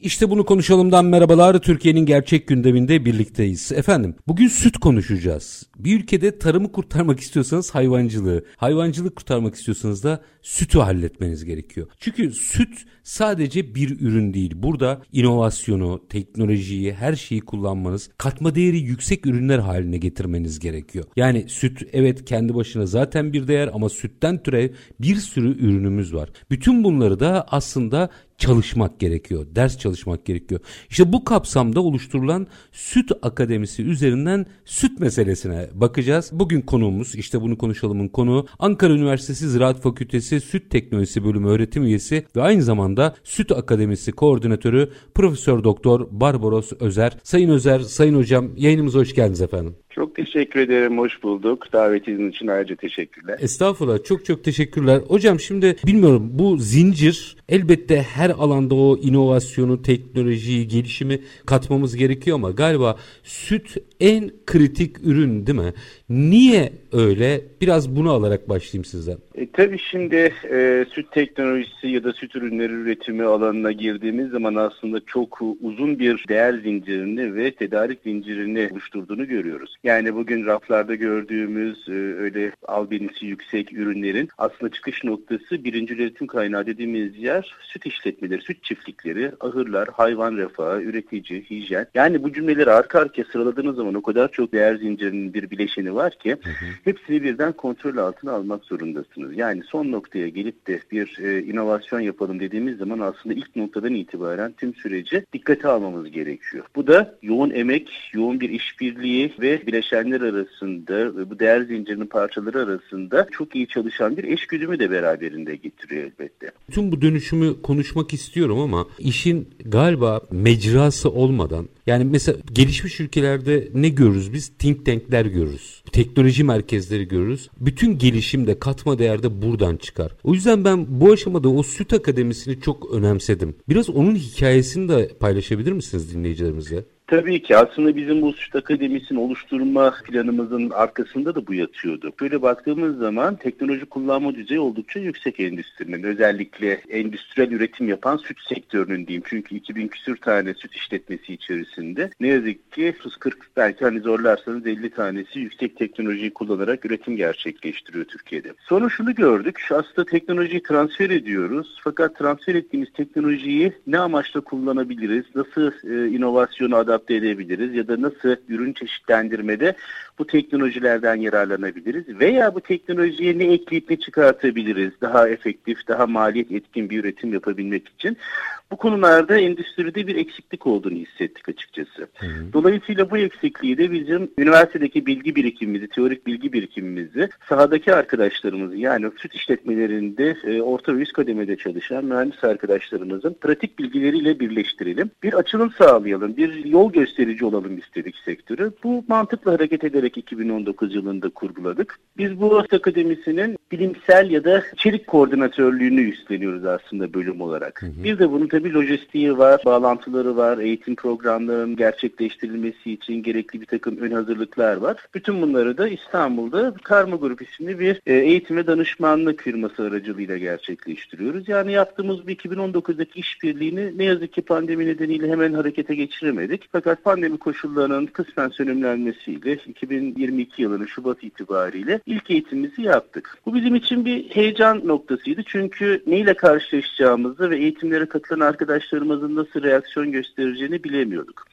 İşte bunu konuşalımdan merhabalar. Türkiye'nin gerçek gündeminde birlikteyiz. Efendim bugün süt konuşacağız. Bir ülkede tarımı kurtarmak istiyorsanız hayvancılığı, hayvancılık kurtarmak istiyorsanız da sütü halletmeniz gerekiyor. Çünkü süt sadece bir ürün değil. Burada inovasyonu, teknolojiyi, her şeyi kullanmanız, katma değeri yüksek ürünler haline getirmeniz gerekiyor. Yani süt evet kendi başına zaten bir değer ama sütten türev bir sürü ürünümüz var. Bütün bunları da aslında çalışmak gerekiyor. Ders çalışmak gerekiyor. İşte bu kapsamda oluşturulan Süt Akademisi üzerinden süt meselesine bakacağız. Bugün konuğumuz işte bunu konuşalımın konuğu Ankara Üniversitesi Ziraat Fakültesi Süt Teknolojisi Bölümü öğretim üyesi ve aynı zamanda Süt Akademisi Koordinatörü Profesör Doktor Barbaros Özer. Sayın Özer, Sayın Hocam yayınımıza hoş geldiniz efendim. Çok teşekkür ederim. Hoş bulduk. Davetiniz için ayrıca teşekkürler. Estağfurullah. Çok çok teşekkürler. Hocam şimdi bilmiyorum bu zincir elbette her alanda o inovasyonu, teknolojiyi, gelişimi katmamız gerekiyor ama galiba süt en kritik ürün değil mi? Niye öyle? Biraz bunu alarak başlayayım sizden. E, tabii şimdi e, süt teknolojisi ya da süt ürünleri üretimi alanına girdiğimiz zaman aslında çok uzun bir değer zincirini ve tedarik zincirini oluşturduğunu görüyoruz. Yani bugün raflarda gördüğümüz e, öyle albenisi yüksek ürünlerin aslında çıkış noktası birinci üretim kaynağı dediğimiz yer süt işletmeleri, süt çiftlikleri, ahırlar, hayvan refahı, üretici, hijyen. Yani bu cümleleri arka arkaya sıraladığınız zaman o kadar çok değer zincirinin bir bileşeni var ki hı hı. hepsini birden kontrol altına almak zorundasınız. Yani son noktaya gelip de bir e, inovasyon yapalım dediğimiz zaman aslında ilk noktadan itibaren tüm süreci dikkate almamız gerekiyor. Bu da yoğun emek, yoğun bir işbirliği ve bileşenler arasında ve bu değer zincirinin parçaları arasında çok iyi çalışan bir eş güdümü de beraberinde getiriyor elbette. Tüm bu dönüşümü konuşmak istiyorum ama işin galiba mecrası olmadan yani mesela gelişmiş ülkelerde ne görürüz biz? Think tank'ler görürüz. Teknoloji merkezleri görürüz. Bütün gelişim de katma değerde buradan çıkar. O yüzden ben bu aşamada o süt akademisini çok önemsedim. Biraz onun hikayesini de paylaşabilir misiniz dinleyicilerimizle? Tabii ki aslında bizim bu süt akademisini oluşturma planımızın arkasında da bu yatıyordu. Böyle baktığımız zaman teknoloji kullanma düzeyi oldukça yüksek endüstrinin. Özellikle endüstriyel üretim yapan süt sektörünün diyeyim. Çünkü 2000 küsür tane süt işletmesi içerisinde ne yazık ki 40 belki hani zorlarsanız 50 tanesi yüksek teknolojiyi kullanarak üretim gerçekleştiriyor Türkiye'de. Sonra şunu gördük. Aslında teknolojiyi transfer ediyoruz. Fakat transfer ettiğimiz teknolojiyi ne amaçla kullanabiliriz? Nasıl e, inovasyonu adapte adapte edebiliriz ya da nasıl ürün çeşitlendirmede bu teknolojilerden yararlanabiliriz veya bu teknolojiye ne ekleyip ne çıkartabiliriz daha efektif, daha maliyet etkin bir üretim yapabilmek için. Bu konularda endüstride bir eksiklik olduğunu hissettik açıkçası. Hı hı. Dolayısıyla bu eksikliği de bizim üniversitedeki bilgi birikimimizi, teorik bilgi birikimimizi sahadaki arkadaşlarımızı yani süt işletmelerinde e, orta ve üst kademede çalışan mühendis arkadaşlarımızın pratik bilgileriyle birleştirelim. Bir açılım sağlayalım, bir yol gösterici olalım istedik sektörü. Bu mantıkla hareket ederek 2019 yılında kurguladık. Biz bu akademisinin bilimsel ya da içerik koordinatörlüğünü üstleniyoruz aslında bölüm olarak. Hı hı. Bir de bunun tabii lojistiği var, bağlantıları var, eğitim programlarının gerçekleştirilmesi için gerekli bir takım ön hazırlıklar var. Bütün bunları da İstanbul'da Karma Grup isimli bir e, eğitim ve danışmanlık firması aracılığıyla gerçekleştiriyoruz. Yani yaptığımız bir 2019'daki işbirliğini ne yazık ki pandemi nedeniyle hemen harekete geçiremedik. Fakat pandemi koşullarının kısmen sönümlenmesiyle 2022 yılının Şubat itibariyle ilk eğitimimizi yaptık. Bu bizim için bir heyecan noktasıydı. Çünkü neyle karşılaşacağımızı ve eğitimlere katılan arkadaşlarımızın nasıl reaksiyon göstereceğini bilemiyorduk.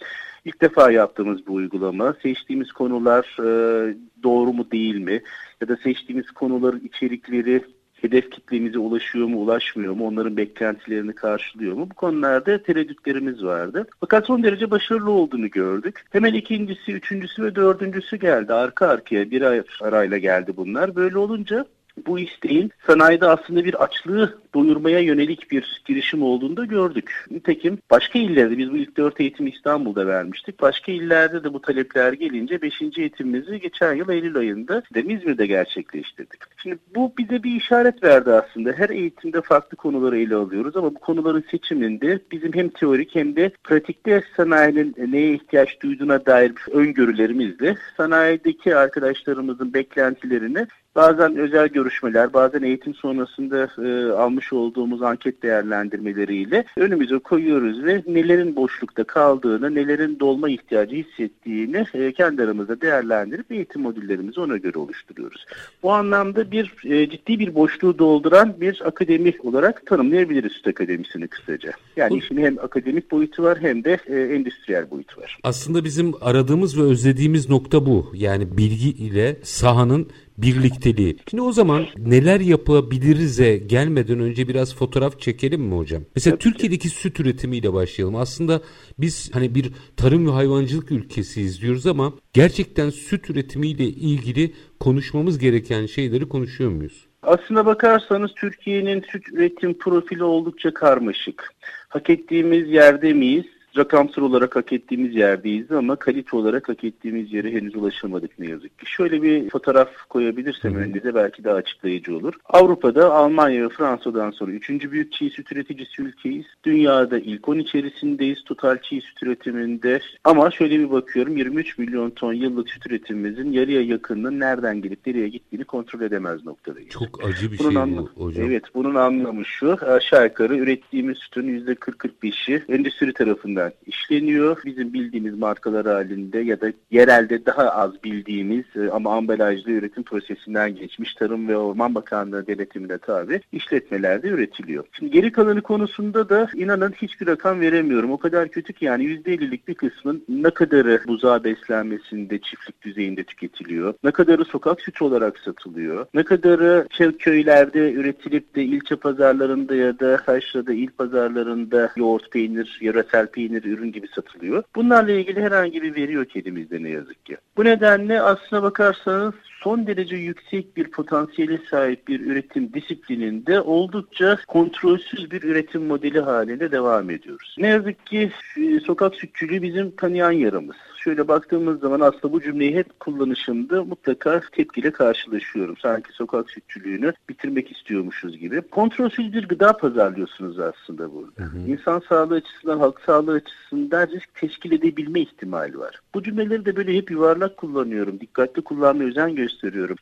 İlk defa yaptığımız bu uygulama, seçtiğimiz konular e, doğru mu değil mi ya da seçtiğimiz konuların içerikleri hedef kitlemize ulaşıyor mu, ulaşmıyor mu, onların beklentilerini karşılıyor mu? Bu konularda tereddütlerimiz vardı. Fakat son derece başarılı olduğunu gördük. Hemen ikincisi, üçüncüsü ve dördüncüsü geldi. Arka arkaya bir ay arayla geldi bunlar. Böyle olunca bu isteğin sanayide aslında bir açlığı doyurmaya yönelik bir girişim olduğunu da gördük. Nitekim başka illerde biz bu ilk dört eğitimi İstanbul'da vermiştik. Başka illerde de bu talepler gelince beşinci eğitimimizi geçen yıl Eylül ayında de İzmir'de gerçekleştirdik. Şimdi bu bize bir işaret verdi aslında. Her eğitimde farklı konuları ele alıyoruz ama bu konuların seçiminde bizim hem teorik hem de pratikte sanayinin neye ihtiyaç duyduğuna dair öngörülerimizle sanayideki arkadaşlarımızın beklentilerini bazen özel görüşmeler, bazen eğitim sonrasında e, almış olduğumuz anket değerlendirmeleriyle önümüze koyuyoruz ve nelerin boşlukta kaldığını, nelerin dolma ihtiyacı hissettiğini e, kendi aramızda değerlendirip eğitim modüllerimizi ona göre oluşturuyoruz. Bu anlamda bir e, ciddi bir boşluğu dolduran bir akademi olarak tanımlayabiliriz Süt Akademisi'ni kısaca. Yani işin hem akademik boyutu var hem de e, endüstriyel boyutu var. Aslında bizim aradığımız ve özlediğimiz nokta bu. Yani bilgi ile sahanın birlikteliği. Şimdi o zaman neler yapabiliriz'e gelmeden önce biraz fotoğraf çekelim mi hocam? Mesela Tabii Türkiye'deki ki. süt üretimiyle başlayalım. Aslında biz hani bir tarım ve hayvancılık ülkesiyiz diyoruz ama gerçekten süt üretimiyle ilgili konuşmamız gereken şeyleri konuşuyor muyuz? Aslına bakarsanız Türkiye'nin süt üretim profili oldukça karmaşık. Hak ettiğimiz yerde miyiz? Rakamsal olarak hak ettiğimiz yerdeyiz ama kalite olarak hak ettiğimiz yere henüz ulaşamadık ne yazık ki. Şöyle bir fotoğraf koyabilirsem önünde belki daha açıklayıcı olur. Avrupa'da Almanya ve Fransa'dan sonra üçüncü büyük çiğ süt üreticisi ülkeyiz. Dünyada ilk 10 içerisindeyiz total çiğ süt üretiminde. Ama şöyle bir bakıyorum 23 milyon ton yıllık süt üretimimizin yarıya yakınının nereden gelip nereye gittiğini kontrol edemez noktadayız. Çok acı bir bunun şey anlam- bu hocam. Evet bunun anlamı şu aşağı yukarı ürettiğimiz sütün %40-45'i endüstri tarafından tarafından işleniyor. Bizim bildiğimiz markalar halinde ya da yerelde daha az bildiğimiz e, ama ambalajlı üretim prosesinden geçmiş Tarım ve Orman Bakanlığı denetimine tabi işletmelerde üretiliyor. Şimdi geri kalanı konusunda da inanın hiçbir rakam veremiyorum. O kadar kötü ki yani %50'lik bir kısmın ne kadarı buzağı beslenmesinde çiftlik düzeyinde tüketiliyor, ne kadarı sokak sütü olarak satılıyor, ne kadarı köylerde üretilip de ilçe pazarlarında ya da taşrada il pazarlarında yoğurt peynir, yöresel peynir peynir, ürün gibi satılıyor. Bunlarla ilgili herhangi bir veri yok elimizde ne yazık ki. Bu nedenle aslına bakarsanız son derece yüksek bir potansiyeli sahip bir üretim disiplininde oldukça kontrolsüz bir üretim modeli halinde devam ediyoruz. Ne yazık ki sokak sütçülüğü bizim kanayan yaramız şöyle baktığımız zaman aslında bu cümleyi hep kullanışımda mutlaka tepkiyle karşılaşıyorum. Sanki sokak sütçülüğünü bitirmek istiyormuşuz gibi. Kontrolsüz bir gıda pazarlıyorsunuz aslında burada. Hı hı. İnsan sağlığı açısından, halk sağlığı açısından risk teşkil edebilme ihtimali var. Bu cümleleri de böyle hep yuvarlak kullanıyorum. Dikkatli kullanmaya özen gösteriyorum.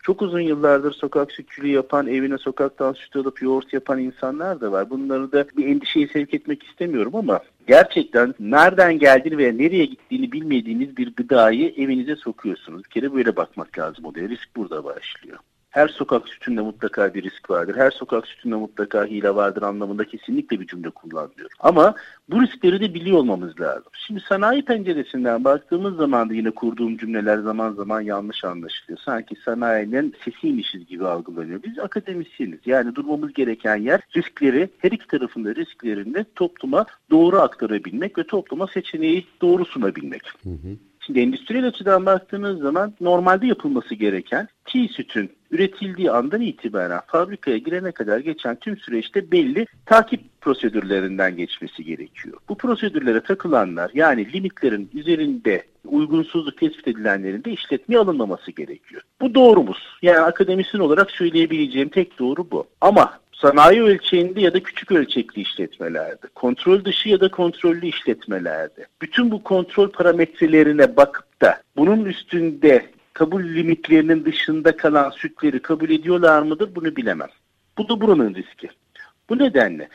Çok uzun yıllardır sokak sütçülüğü yapan, evine sokaktan süt alıp yoğurt yapan insanlar da var. Bunları da bir endişeye sevk etmek istemiyorum ama gerçekten nereden geldiğini veya nereye gittiğini bilmediğiniz bir gıdayı evinize sokuyorsunuz. Bir kere böyle bakmak lazım oluyor. Risk burada başlıyor her sokak sütünde mutlaka bir risk vardır. Her sokak sütünde mutlaka hile vardır anlamında kesinlikle bir cümle kullanmıyor. Ama bu riskleri de biliyor olmamız lazım. Şimdi sanayi penceresinden baktığımız zaman da yine kurduğum cümleler zaman zaman yanlış anlaşılıyor. Sanki sanayinin sesiymişiz gibi algılanıyor. Biz akademisyeniz. Yani durmamız gereken yer riskleri, her iki tarafında risklerini topluma doğru aktarabilmek ve topluma seçeneği doğru sunabilmek. Hı hı. Şimdi endüstriyel açıdan baktığınız zaman normalde yapılması gereken çiğ sütün üretildiği andan itibaren fabrikaya girene kadar geçen tüm süreçte belli takip prosedürlerinden geçmesi gerekiyor. Bu prosedürlere takılanlar yani limitlerin üzerinde uygunsuzluk tespit edilenlerin de işletmeye alınmaması gerekiyor. Bu doğrumuz. Yani akademisyen olarak söyleyebileceğim tek doğru bu. Ama sanayi ölçeğinde ya da küçük ölçekli işletmelerde, kontrol dışı ya da kontrollü işletmelerde, bütün bu kontrol parametrelerine bakıp da bunun üstünde kabul limitlerinin dışında kalan sütleri kabul ediyorlar mıdır bunu bilemem. Bu da buranın riski. Bu nedenle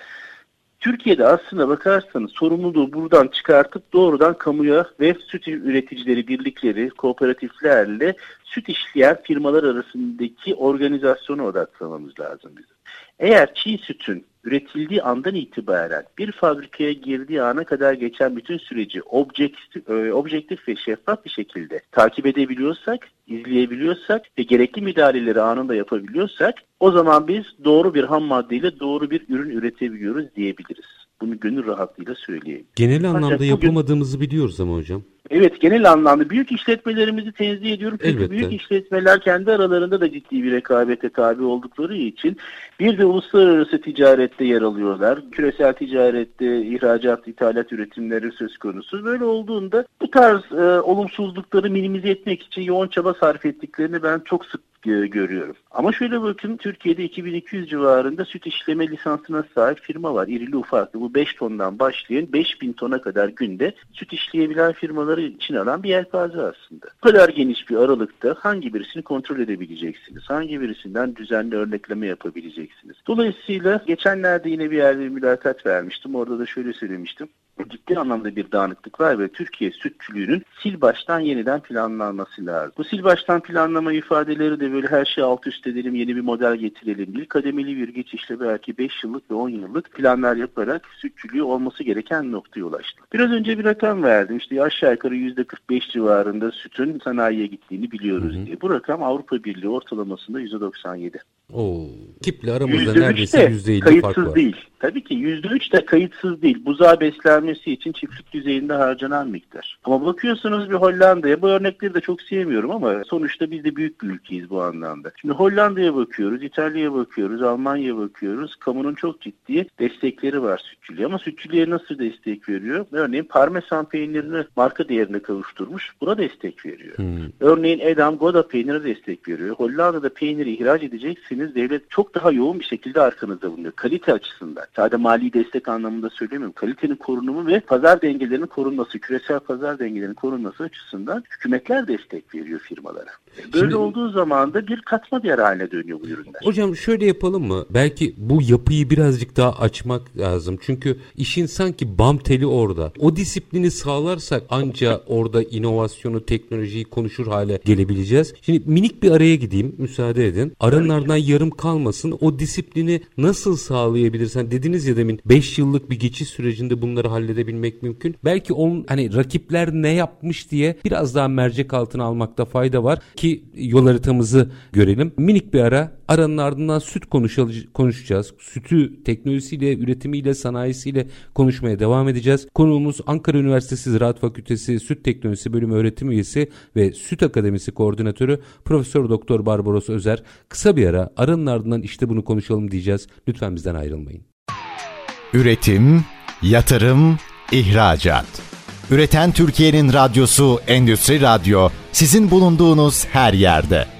Türkiye'de aslında bakarsanız sorumluluğu buradan çıkartıp doğrudan kamuya ve süt üreticileri birlikleri, kooperatiflerle süt işleyen firmalar arasındaki organizasyona odaklamamız lazım bizim. Eğer çiğ sütün üretildiği andan itibaren bir fabrikaya girdiği ana kadar geçen bütün süreci objektif, e, objektif ve şeffaf bir şekilde takip edebiliyorsak, izleyebiliyorsak ve gerekli müdahaleleri anında yapabiliyorsak o zaman biz doğru bir ham maddeyle doğru bir ürün üretebiliyoruz diyebiliriz. Bunu gönül rahatlığıyla söyleyeyim. Genel anlamda bugün, yapamadığımızı biliyoruz ama hocam. Evet genel anlamda büyük işletmelerimizi tenzih ediyorum. Çünkü Elbette. büyük işletmeler kendi aralarında da ciddi bir rekabete tabi oldukları için bir de uluslararası ticarette yer alıyorlar. Küresel ticarette ihracat, ithalat üretimleri söz konusu. Böyle olduğunda bu tarz e, olumsuzlukları minimize etmek için yoğun çaba sarf ettiklerini ben çok sık görüyorum. Ama şöyle bakın Türkiye'de 2200 civarında süt işleme lisansına sahip firma var. İrili ufaklı bu 5 tondan başlayan 5000 tona kadar günde süt işleyebilen firmaları için alan bir yelpaze aslında. Bu kadar geniş bir aralıkta hangi birisini kontrol edebileceksiniz? Hangi birisinden düzenli örnekleme yapabileceksiniz? Dolayısıyla geçenlerde yine bir yerde bir mülakat vermiştim. Orada da şöyle söylemiştim ciddi anlamda bir dağınıklık var ve Türkiye sütçülüğünün sil baştan yeniden planlanması lazım. Bu sil baştan planlama ifadeleri de böyle her şeyi alt üst edelim, yeni bir model getirelim değil. Kademeli bir geçişle belki 5 yıllık ve 10 yıllık planlar yaparak sütçülüğü olması gereken noktaya ulaştı. Biraz önce bir rakam verdim. İşte aşağı yukarı %45 civarında sütün sanayiye gittiğini biliyoruz hı hı. diye. Bu rakam Avrupa Birliği ortalamasında %97. Oo, kiple aramızda neredeyse %50 fark var. değil. Tabii ki %3 de kayıtsız değil. Buzağı beslenmesi için çiftlik düzeyinde harcanan miktar. Ama bakıyorsunuz bir Hollanda'ya, bu örnekleri de çok sevmiyorum ama sonuçta biz de büyük bir ülkeyiz bu anlamda. Şimdi Hollanda'ya bakıyoruz, İtalya'ya bakıyoruz, Almanya'ya bakıyoruz. Kamunun çok ciddi destekleri var sütçülüğe ama sütçülüğe nasıl destek veriyor? Örneğin parmesan peynirini marka değerine kavuşturmuş, buna destek veriyor. Hmm. Örneğin Edam Gouda peyniri destek veriyor. Hollanda'da peyniri ihraç edeceksiniz, devlet çok daha yoğun bir şekilde arkanızda bulunuyor. Kalite açısından. Sadece mali destek anlamında söylemiyorum. Kalitenin korunumu ve pazar dengelerinin korunması, küresel pazar dengelerinin korunması açısından hükümetler destek veriyor firmalara. Böyle Şimdi, olduğu zaman da bir katma değer haline dönüyor bu ürünler. Hocam şöyle yapalım mı? Belki bu yapıyı birazcık daha açmak lazım. Çünkü işin sanki bam teli orada. O disiplini sağlarsak anca orada inovasyonu, teknolojiyi konuşur hale gelebileceğiz. Şimdi minik bir araya gideyim. Müsaade edin. Aranın ardından yarım kalmasın. O disiplini nasıl sağlayabilirsen dediniz ya demin 5 yıllık bir geçiş sürecinde bunları halledebilmek mümkün. Belki on hani rakipler ne yapmış diye biraz daha mercek altına almakta fayda var ki yol haritamızı görelim. Minik bir ara aranın ardından süt konuşacağız. Sütü teknolojisiyle, üretimiyle, sanayisiyle konuşmaya devam edeceğiz. Konuğumuz Ankara Üniversitesi Ziraat Fakültesi Süt Teknolojisi Bölümü öğretim üyesi ve Süt Akademisi Koordinatörü Profesör Doktor Barbaros Özer. Kısa bir ara aranın ardından işte bunu konuşalım diyeceğiz. Lütfen bizden ayrılmayın. Üretim, yatırım, ihracat. Üreten Türkiye'nin radyosu Endüstri Radyo sizin bulunduğunuz her yerde.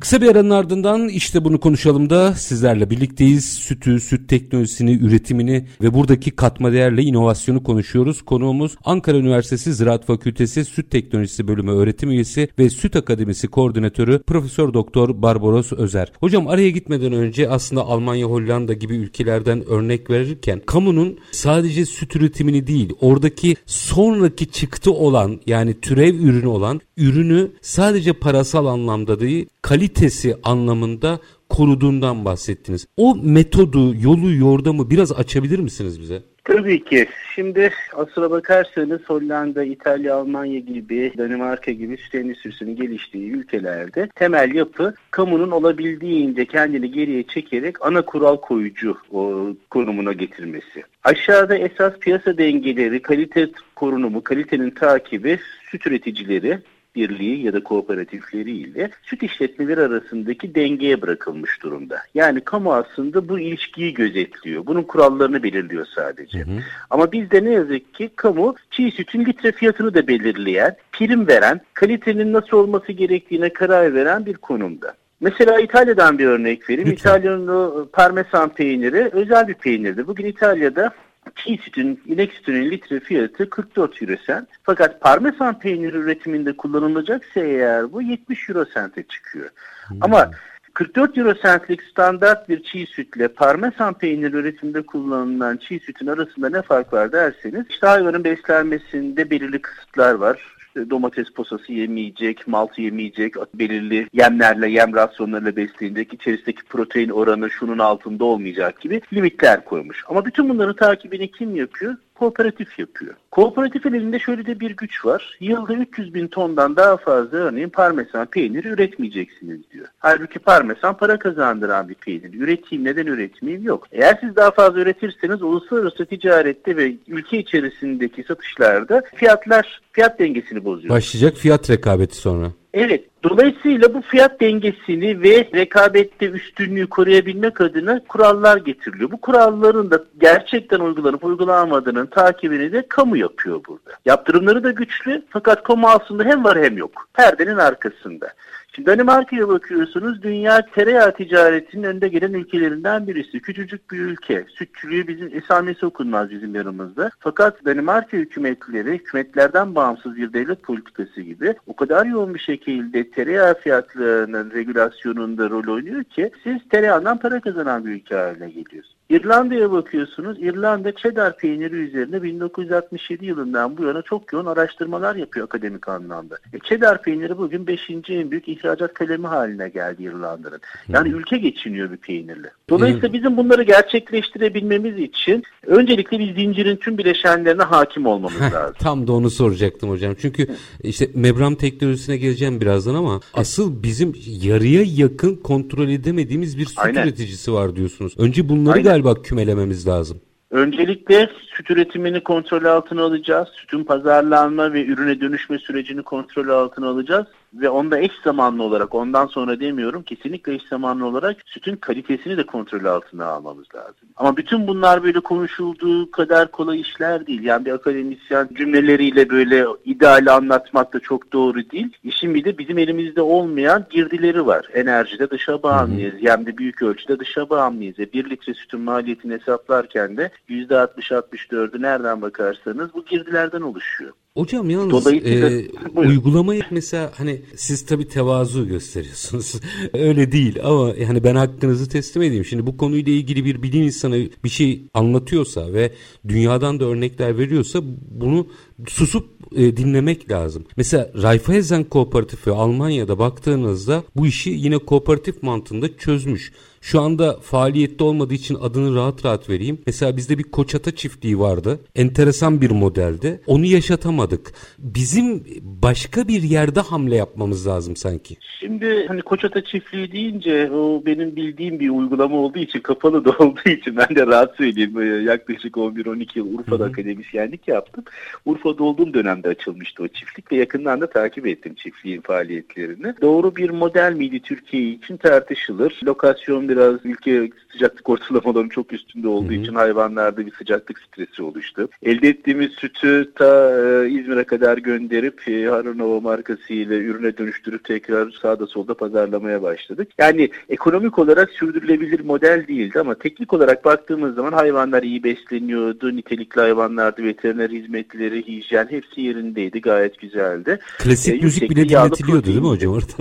Kısa bir aranın ardından işte bunu konuşalım da sizlerle birlikteyiz. Sütü, süt teknolojisini, üretimini ve buradaki katma değerle inovasyonu konuşuyoruz. Konuğumuz Ankara Üniversitesi Ziraat Fakültesi Süt Teknolojisi Bölümü öğretim üyesi ve Süt Akademisi Koordinatörü Profesör Doktor Barbaros Özer. Hocam araya gitmeden önce aslında Almanya, Hollanda gibi ülkelerden örnek verirken kamunun sadece süt üretimini değil oradaki sonraki çıktı olan yani türev ürünü olan ürünü sadece parasal anlamda değil kalitesi anlamında koruduğundan bahsettiniz. O metodu, yolu, yordamı biraz açabilir misiniz bize? Tabii ki. Şimdi aslına bakarsanız Hollanda, İtalya, Almanya gibi, Danimarka gibi süt endüstrisinin geliştiği ülkelerde temel yapı kamunun olabildiğince kendini geriye çekerek ana kural koyucu o konumuna getirmesi. Aşağıda esas piyasa dengeleri, kalite korunumu, kalitenin takibi süt üreticileri birliği ya da kooperatifleriyle süt işletmeleri arasındaki dengeye bırakılmış durumda. Yani kamu aslında bu ilişkiyi gözetliyor. Bunun kurallarını belirliyor sadece. Hı hı. Ama bizde ne yazık ki kamu çiğ sütün litre fiyatını da belirleyen, prim veren, kalitenin nasıl olması gerektiğine karar veren bir konumda. Mesela İtalya'dan bir örnek vereyim. İtalya'nın parmesan peyniri özel bir peynirdir. Bugün İtalya'da çiğ sütün, inek sütünün litre fiyatı 44 euro sent. Fakat parmesan peyniri üretiminde kullanılacaksa eğer bu 70 euro sente çıkıyor. Hmm. Ama 44 euro centlik standart bir çiğ sütle parmesan peyniri üretiminde kullanılan çiğ sütün arasında ne fark var derseniz işte hayvanın beslenmesinde belirli kısıtlar var domates posası yemeyecek, malt yemeyecek, belirli yemlerle, yem rasyonlarıyla besleyecek, içerisindeki protein oranı şunun altında olmayacak gibi limitler koymuş. Ama bütün bunların takibini kim yapıyor? Kooperatif yapıyor. Kooperatifin elinde şöyle de bir güç var. Yılda 300 bin tondan daha fazla örneğin parmesan peyniri üretmeyeceksiniz diyor. Halbuki parmesan para kazandıran bir peynir. Üreteyim neden üretmeyeyim yok. Eğer siz daha fazla üretirseniz uluslararası ticarette ve ülke içerisindeki satışlarda fiyatlar fiyat dengesini bozuyor. Başlayacak fiyat rekabeti sonra. Evet. Dolayısıyla bu fiyat dengesini ve rekabette üstünlüğü koruyabilmek adına kurallar getiriliyor. Bu kuralların da gerçekten uygulanıp uygulanmadığının takibini de kamu yapıyor burada. Yaptırımları da güçlü fakat kamu aslında hem var hem yok. Perdenin arkasında. Şimdi Danimarka'ya bakıyorsunuz dünya tereyağı ticaretinin önde gelen ülkelerinden birisi. Küçücük bir ülke. Sütçülüğü bizim esamesi okunmaz bizim yanımızda. Fakat Danimarka hükümetleri hükümetlerden bağımsız bir devlet politikası gibi o kadar yoğun bir şekilde tereyağı fiyatlarının regülasyonunda rol oynuyor ki siz tereyağından para kazanan bir ülke haline geliyorsunuz. İrlanda'ya bakıyorsunuz. İrlanda cheddar peyniri üzerine 1967 yılından bu yana çok yoğun araştırmalar yapıyor akademik anlamda. E, cheddar peyniri bugün 5. en büyük ihracat kalemi haline geldi İrlanda'nın. Yani ülke geçiniyor bir peynirle. Dolayısıyla bizim bunları gerçekleştirebilmemiz için öncelikle bir zincirin tüm bileşenlerine hakim olmamız lazım. Tam da onu soracaktım hocam. Çünkü işte mebram teknolojisine geleceğim birazdan ama asıl bizim yarıya yakın kontrol edemediğimiz bir süt Aynen. üreticisi var diyorsunuz. Önce bunları Aynen. Galiba kümelememiz lazım. Öncelikle süt üretimini kontrol altına alacağız. Sütün pazarlanma ve ürüne dönüşme sürecini kontrol altına alacağız. Ve onda eş zamanlı olarak ondan sonra demiyorum kesinlikle eş zamanlı olarak sütün kalitesini de kontrol altına almamız lazım. Ama bütün bunlar böyle konuşulduğu kadar kolay işler değil. Yani bir akademisyen cümleleriyle böyle ideali anlatmak da çok doğru değil. İşin bir de bizim elimizde olmayan girdileri var. Enerjide dışa bağımlıyız. Yani de büyük ölçüde dışa bağımlıyız. E, bir litre sütün maliyetini hesaplarken de %60-64'ü nereden bakarsanız bu girdilerden oluşuyor. Hocam yalnız Dolayısıyla- e, Buyurun. uygulamayı mesela hani siz tabi tevazu gösteriyorsunuz. Öyle değil ama yani ben hakkınızı teslim edeyim. Şimdi bu konuyla ilgili bir bilim insanı bir şey anlatıyorsa ve dünyadan da örnekler veriyorsa bunu susup e, dinlemek lazım. Mesela Raiffeisen Kooperatifi Almanya'da baktığınızda bu işi yine kooperatif mantığında çözmüş. Şu anda faaliyette olmadığı için adını rahat rahat vereyim. Mesela bizde bir koçata çiftliği vardı. Enteresan bir modeldi. Onu yaşatamadık. Bizim başka bir yerde hamle yapmamız lazım sanki. Şimdi hani Koçata çiftliği deyince o benim bildiğim bir uygulama olduğu için kapalı da olduğu için ben de rahat söyleyeyim. Yaklaşık 11-12 yıl Urfa'da akademisyenlik yaptım. Urfa'da olduğum dönemde açılmıştı o çiftlik ve yakından da takip ettim çiftliğin faaliyetlerini. Doğru bir model miydi Türkiye için tartışılır. Lokasyon biraz ülke sıcaklık ortalamalarının çok üstünde olduğu için hayvanlarda bir sıcaklık stresi oluştu. Elde ettiğimiz sütü ta e, İzmir'e kadar gönderip e, Harunova markasıyla ürüne dönüştürüp tekrar sağda solda pazarlamaya başladık. Yani ekonomik olarak sürdürülebilir model değildi ama teknik olarak baktığımız zaman hayvanlar iyi besleniyordu. Nitelikli hayvanlardı, veteriner hizmetleri, hijyen hepsi yerindeydi. Gayet güzeldi. Klasik E, müzik bile dinletiliyordu değil mi hocam orada?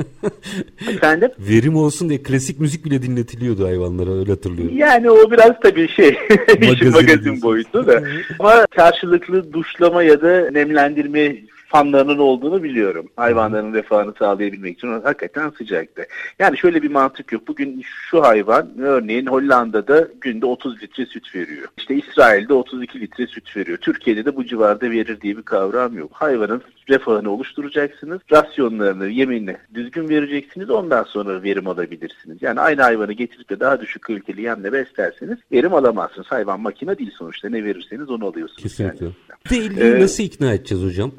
Efendim? Verim olsun diye klasik müzik bile dinletiliyordu hayvanlara öyle hatırlıyorum. Yani o biraz tabii şey Magazin magazin boyutu da. Ama karşılıklı duşlama ya da nemlendirme fanlarının olduğunu biliyorum. Hayvanların refahını sağlayabilmek için hakikaten sıcaktı. Yani şöyle bir mantık yok. Bugün şu hayvan örneğin Hollanda'da günde 30 litre süt veriyor. İşte İsrail'de 32 litre süt veriyor. Türkiye'de de bu civarda verir diye bir kavram yok. Hayvanın refahını oluşturacaksınız. Rasyonlarını, yemini düzgün vereceksiniz. Ondan sonra verim alabilirsiniz. Yani aynı hayvanı getirip de daha düşük kaliteli yemle beslerseniz verim alamazsınız. Hayvan makine değil sonuçta. Ne verirseniz onu alıyorsunuz. Kesinlikle. Yani. Deliği Ee, nasıl ikna edeceğiz hocam?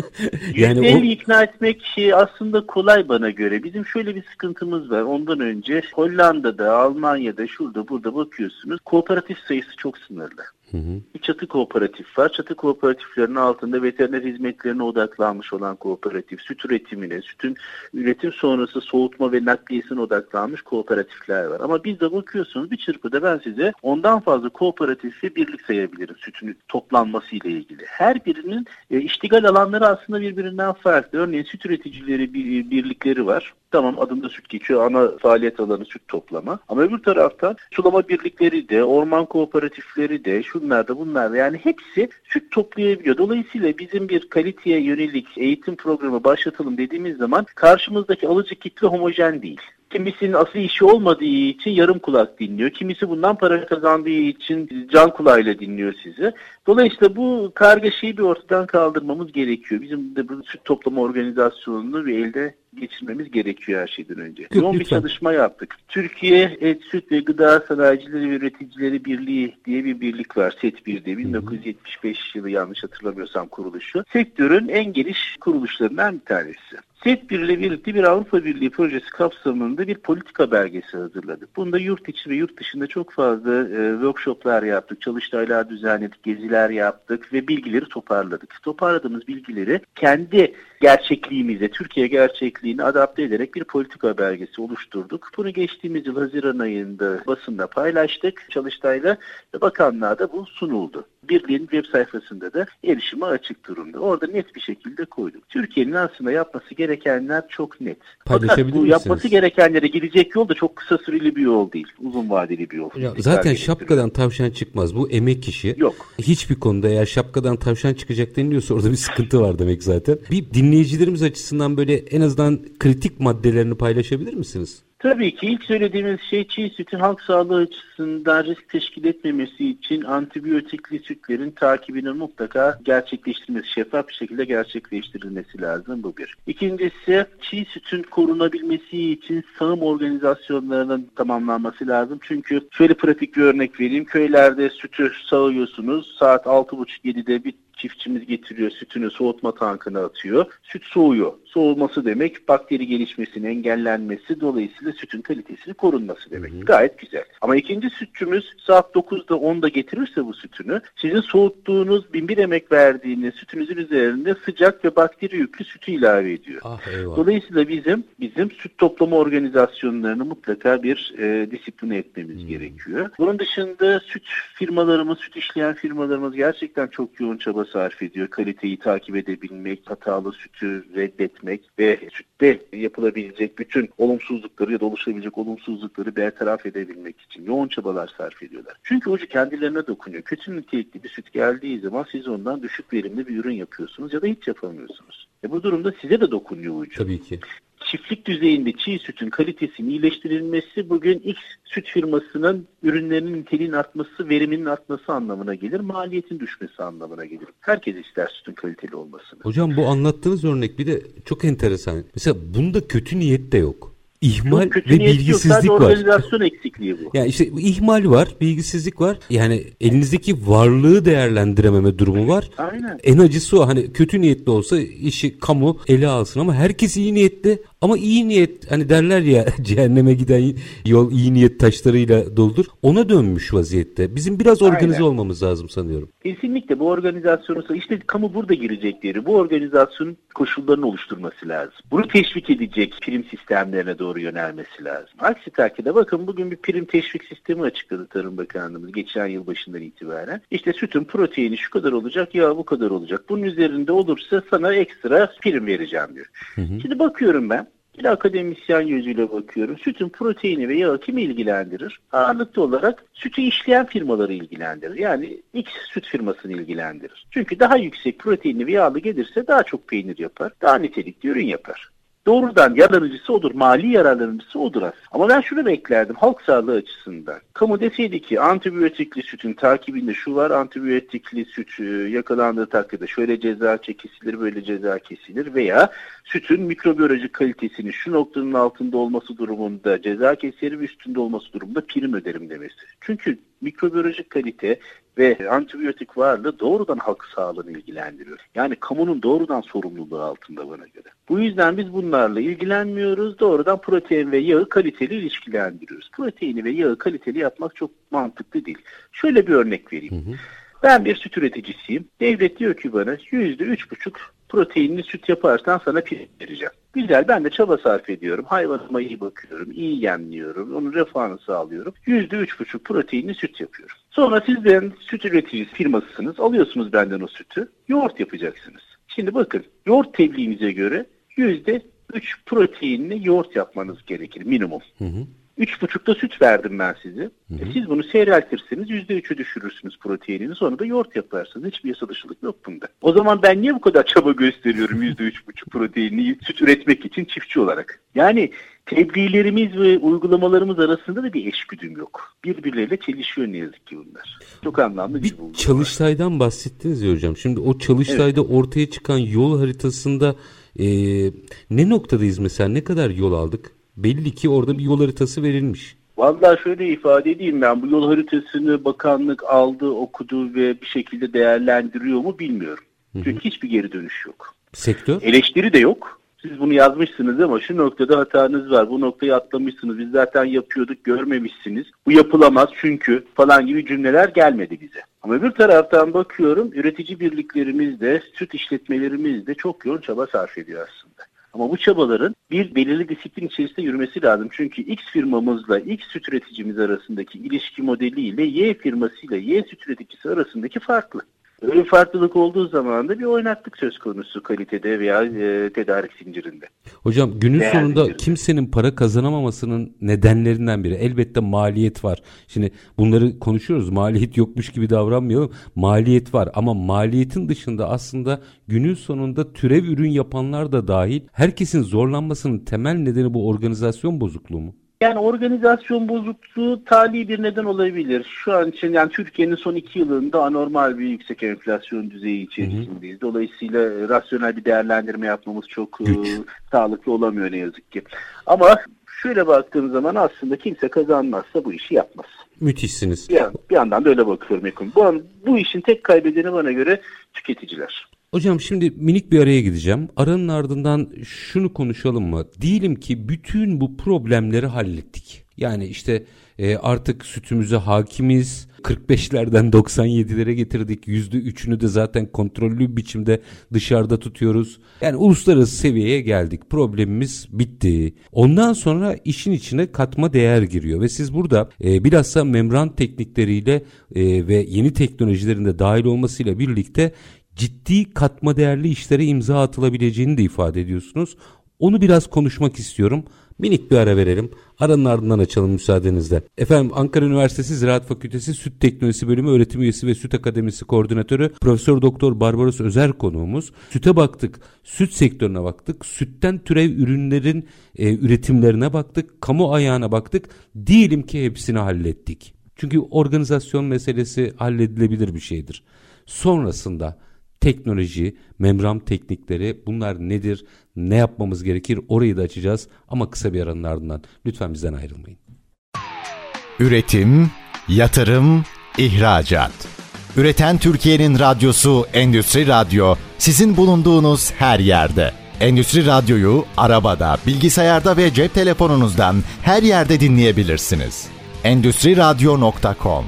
yani Yani o ikna etmek şey aslında kolay bana göre. Bizim şöyle bir sıkıntımız var. Ondan önce Hollanda'da, Almanya'da, şurada burada bakıyorsunuz. Kooperatif sayısı çok sınırlı. Hı hı. Bir çatı kooperatif var. Çatı kooperatiflerinin altında veteriner hizmetlerine odaklanmış olan kooperatif, süt üretimine, sütün üretim sonrası soğutma ve nakliyesine odaklanmış kooperatifler var. Ama biz de bakıyorsunuz bir çırpıda ben size ondan fazla kooperatifi birlik sayabilirim sütün toplanması ile ilgili. Her birinin e, iştigal alanları aslında birbirinden farklı. Örneğin süt üreticileri bir, birlikleri var. Tamam adında süt geçiyor. Ana faaliyet alanı süt toplama. Ama öbür taraftan sulama birlikleri de, orman kooperatifleri de, şunlar da bunlar da yani hepsi süt toplayabiliyor. Dolayısıyla bizim bir kaliteye yönelik eğitim programı başlatalım dediğimiz zaman karşımızdaki alıcı kitle homojen değil. Kimisinin asıl işi olmadığı için yarım kulak dinliyor. Kimisi bundan para kazandığı için can kulağıyla dinliyor sizi. Dolayısıyla bu kargaşayı bir ortadan kaldırmamız gerekiyor. Bizim de bu süt toplama organizasyonunu bir elde geçirmemiz gerekiyor her şeyden önce. Yoğun bir çalışma yaptık. Türkiye Et, Süt ve Gıda Sanayicileri ve Üreticileri Birliği diye bir birlik var. SET1 diye 1975 yılı yanlış hatırlamıyorsam kuruluşu. Sektörün en geniş kuruluşlarından bir tanesi. SET1 ile birlikte bir Avrupa Birliği projesi kapsamında bir politika belgesi hazırladık. Bunda yurt içi ve yurt dışında çok fazla e, workshoplar yaptık, çalıştaylar düzenledik, geziler yaptık ve bilgileri toparladık. Toparladığımız bilgileri kendi gerçekliğimize, Türkiye gerçekliğini adapte ederek bir politika belgesi oluşturduk. Bunu geçtiğimiz yıl Haziran ayında basında paylaştık çalıştayla ve bakanlığa da bu sunuldu. Birliğin web sayfasında da erişime açık durumda. Orada net bir şekilde koyduk. Türkiye'nin aslında yapması gerekenler çok net. Fakat bu misiniz? yapması gerekenlere gidecek yol da çok kısa süreli bir yol değil. Uzun vadeli bir yol. İstikrar zaten şapkadan tavşan çıkmaz. Bu emek işi. Yok. Hiçbir konuda eğer şapkadan tavşan çıkacak deniliyorsa orada bir sıkıntı var demek zaten. Bir dinleyicilerimiz açısından böyle en azından kritik maddelerini paylaşabilir misiniz? Tabii ki ilk söylediğimiz şey çiğ sütün halk sağlığı açısından risk teşkil etmemesi için antibiyotikli sütlerin takibinin mutlaka gerçekleştirilmesi, şeffaf bir şekilde gerçekleştirilmesi lazım bu bir. İkincisi çiğ sütün korunabilmesi için sağım organizasyonlarının tamamlanması lazım. Çünkü şöyle pratik bir örnek vereyim. Köylerde sütü sağıyorsunuz. Saat 6.30-7'de bir çiftçimiz getiriyor sütünü soğutma tankına atıyor. Süt soğuyor. Soğuması demek bakteri gelişmesinin engellenmesi dolayısıyla sütün kalitesini korunması demek. Gayet güzel. Ama ikinci sütçümüz saat 9'da 10'da getirirse bu sütünü sizin soğuttuğunuz bin bir emek verdiğiniz sütünüzün üzerinde sıcak ve bakteri yüklü sütü ilave ediyor. Ah. Dolayısıyla bizim bizim süt toplama organizasyonlarını mutlaka bir e, disipline etmemiz Hmm. gerekiyor. Bunun dışında süt firmalarımız, süt işleyen firmalarımız gerçekten çok yoğun çaba sarf ediyor. Kaliteyi takip edebilmek, hatalı sütü reddetmek ve sütte yapılabilecek bütün olumsuzlukları ya da oluşabilecek olumsuzlukları bertaraf edebilmek için yoğun çabalar sarf ediyorlar. Çünkü ucu kendilerine dokunuyor. Kötü nitelikli bir süt geldiği zaman siz ondan düşük verimli bir ürün yapıyorsunuz ya da hiç yapamıyorsunuz. E bu durumda size de dokunuyor ucu Tabii ki. Çiftlik düzeyinde çiğ sütün kalitesinin iyileştirilmesi bugün X süt firmasının ürünlerinin niteliğinin artması, veriminin artması anlamına gelir. Maliyetin düşmesi anlamına gelir. Herkes ister sütün kaliteli olmasını. Hocam bu anlattığınız örnek bir de çok enteresan. Mesela bunda kötü niyet de yok. İhmal ve yok. Sadece bilgisizlik var. organizasyon eksikliği bu. Yani işte ihmal var, bilgisizlik var. Yani elinizdeki varlığı değerlendirememe durumu var. Aynen. En acısı o hani kötü niyetli olsa işi kamu ele alsın ama herkes iyi niyetli ama iyi niyet hani derler ya cehenneme giden yol iyi niyet taşlarıyla doldur. Ona dönmüş vaziyette. Bizim biraz organize Aynen. olmamız lazım sanıyorum. Kesinlikle bu organizasyonu işte kamu burada girecekleri bu organizasyonun koşullarını oluşturması lazım. Bunu teşvik edecek prim sistemlerine doğru yönelmesi lazım. Aksi takdirde bakın bugün bir prim teşvik sistemi açıkladı Tarım Bakanlığımız geçen yıl başından itibaren. İşte sütün proteini şu kadar olacak ya bu kadar olacak. Bunun üzerinde olursa sana ekstra prim vereceğim diyor. Şimdi bakıyorum ben bir akademisyen gözüyle bakıyorum. Sütün proteini ve yağı kimi ilgilendirir? Ağırlıklı olarak sütü işleyen firmaları ilgilendirir. Yani X süt firmasını ilgilendirir. Çünkü daha yüksek proteinli ve yağlı gelirse daha çok peynir yapar. Daha nitelikli ürün yapar. Doğrudan yararlanıcısı odur. Mali yararlanıcısı odur aslında. Ama ben şunu beklerdim halk sağlığı açısından. Kamu deseydi ki antibiyotikli sütün takibinde şu var. Antibiyotikli süt yakalandığı takdirde şöyle ceza kesilir böyle ceza kesilir veya sütün mikrobiyolojik kalitesinin şu noktanın altında olması durumunda ceza keserim üstünde olması durumunda prim öderim demesi. Çünkü mikrobiyolojik kalite ve antibiyotik varlığı doğrudan halk sağlığını ilgilendiriyor. Yani kamunun doğrudan sorumluluğu altında bana göre. Bu yüzden biz bunlarla ilgilenmiyoruz. Doğrudan protein ve yağı kaliteli ilişkilendiriyoruz. Proteini ve yağı kaliteli yapmak çok mantıklı değil. Şöyle bir örnek vereyim. Ben bir süt üreticisiyim. Devlet diyor ki bana yüzde üç buçuk proteinli süt yaparsan sana prim vereceğim. Güzel ben de çaba sarf ediyorum. Hayvanıma iyi bakıyorum. iyi yemliyorum. Onun refahını sağlıyorum. Yüzde üç buçuk proteinli süt yapıyorum. Sonra sizden süt üreticisi firmasısınız. Alıyorsunuz benden o sütü. Yoğurt yapacaksınız. Şimdi bakın yoğurt tebliğimize göre yüzde üç proteinli yoğurt yapmanız gerekir minimum. Üç buçukta süt verdim ben size. E siz bunu seyreltirseniz yüzde üçü düşürürsünüz proteinini sonra da yoğurt yaparsınız. Hiçbir yasa dışılık yok bunda. O zaman ben niye bu kadar çaba gösteriyorum yüzde üç buçuk proteinli süt üretmek için çiftçi olarak? Yani tebliğlerimiz ve uygulamalarımız arasında da bir eşgüdüm yok. Birbirleriyle çelişiyor ne yazık ki bunlar. Çok anlamlı bir, bir çalıştaydan bahsettiniz ya hocam. Şimdi o çalıştayda evet. ortaya çıkan yol haritasında e, ne noktadayız mesela? Ne kadar yol aldık? Belli ki orada bir yol haritası verilmiş. Vallahi şöyle ifade edeyim ben bu yol haritasını bakanlık aldı, okudu ve bir şekilde değerlendiriyor mu bilmiyorum. Hı-hı. Çünkü hiçbir geri dönüş yok. Sektör? Eleştiri de yok. Siz bunu yazmışsınız ama şu noktada hatanız var. Bu noktayı atlamışsınız. Biz zaten yapıyorduk, görmemişsiniz. Bu yapılamaz çünkü falan gibi cümleler gelmedi bize. Ama bir taraftan bakıyorum üretici birliklerimiz de, süt işletmelerimiz de çok yoğun çaba sarf ediyor aslında. Ama bu çabaların bir belirli disiplin içerisinde yürümesi lazım. Çünkü X firmamızla X süt üreticimiz arasındaki ilişki modeliyle Y firmasıyla Y süt üreticisi arasındaki farklı. Öyle farklılık olduğu zaman da bir oynaklık söz konusu kalitede veya e, tedarik zincirinde. Hocam günün Değer sonunda zincirinde. kimsenin para kazanamamasının nedenlerinden biri elbette maliyet var. Şimdi bunları konuşuyoruz maliyet yokmuş gibi davranmayalım. Maliyet var ama maliyetin dışında aslında günün sonunda türev ürün yapanlar da dahil herkesin zorlanmasının temel nedeni bu organizasyon bozukluğu mu? Yani organizasyon bozukluğu tali bir neden olabilir. Şu an için yani Türkiye'nin son iki yılında anormal bir yüksek enflasyon düzeyi içerisindeyiz. Dolayısıyla rasyonel bir değerlendirme yapmamız çok e, sağlıklı olamıyor ne yazık ki. Ama şöyle baktığım zaman aslında kimse kazanmazsa bu işi yapmaz. Müthişsiniz. Bir, bir yandan da öyle bakıyorum. Bu, bu işin tek kaybedeni bana göre tüketiciler. Hocam şimdi minik bir araya gideceğim. Aranın ardından şunu konuşalım mı? Diyelim ki bütün bu problemleri hallettik. Yani işte e, artık sütümüze hakimiz. 45'lerden 97'lere getirdik. %3'ünü de zaten kontrollü biçimde dışarıda tutuyoruz. Yani uluslararası seviyeye geldik. Problemimiz bitti. Ondan sonra işin içine katma değer giriyor ve siz burada e, bilhassa membran teknikleriyle e, ve yeni teknolojilerin de dahil olmasıyla birlikte ciddi katma değerli işlere imza atılabileceğini de ifade ediyorsunuz. Onu biraz konuşmak istiyorum. Minik bir ara verelim. Aranın ardından açalım müsaadenizle. Efendim Ankara Üniversitesi Ziraat Fakültesi Süt Teknolojisi Bölümü öğretim üyesi ve Süt Akademisi Koordinatörü Profesör Doktor Barbaros Özer konuğumuz. Süte baktık, süt sektörüne baktık, sütten türev ürünlerin e, üretimlerine baktık, kamu ayağına baktık. Diyelim ki hepsini hallettik. Çünkü organizasyon meselesi halledilebilir bir şeydir. Sonrasında teknoloji, membran teknikleri bunlar nedir, ne yapmamız gerekir orayı da açacağız ama kısa bir aranın ardından. Lütfen bizden ayrılmayın. Üretim, yatırım, ihracat. Üreten Türkiye'nin radyosu Endüstri Radyo sizin bulunduğunuz her yerde. Endüstri Radyo'yu arabada, bilgisayarda ve cep telefonunuzdan her yerde dinleyebilirsiniz. Endüstri Radyo.com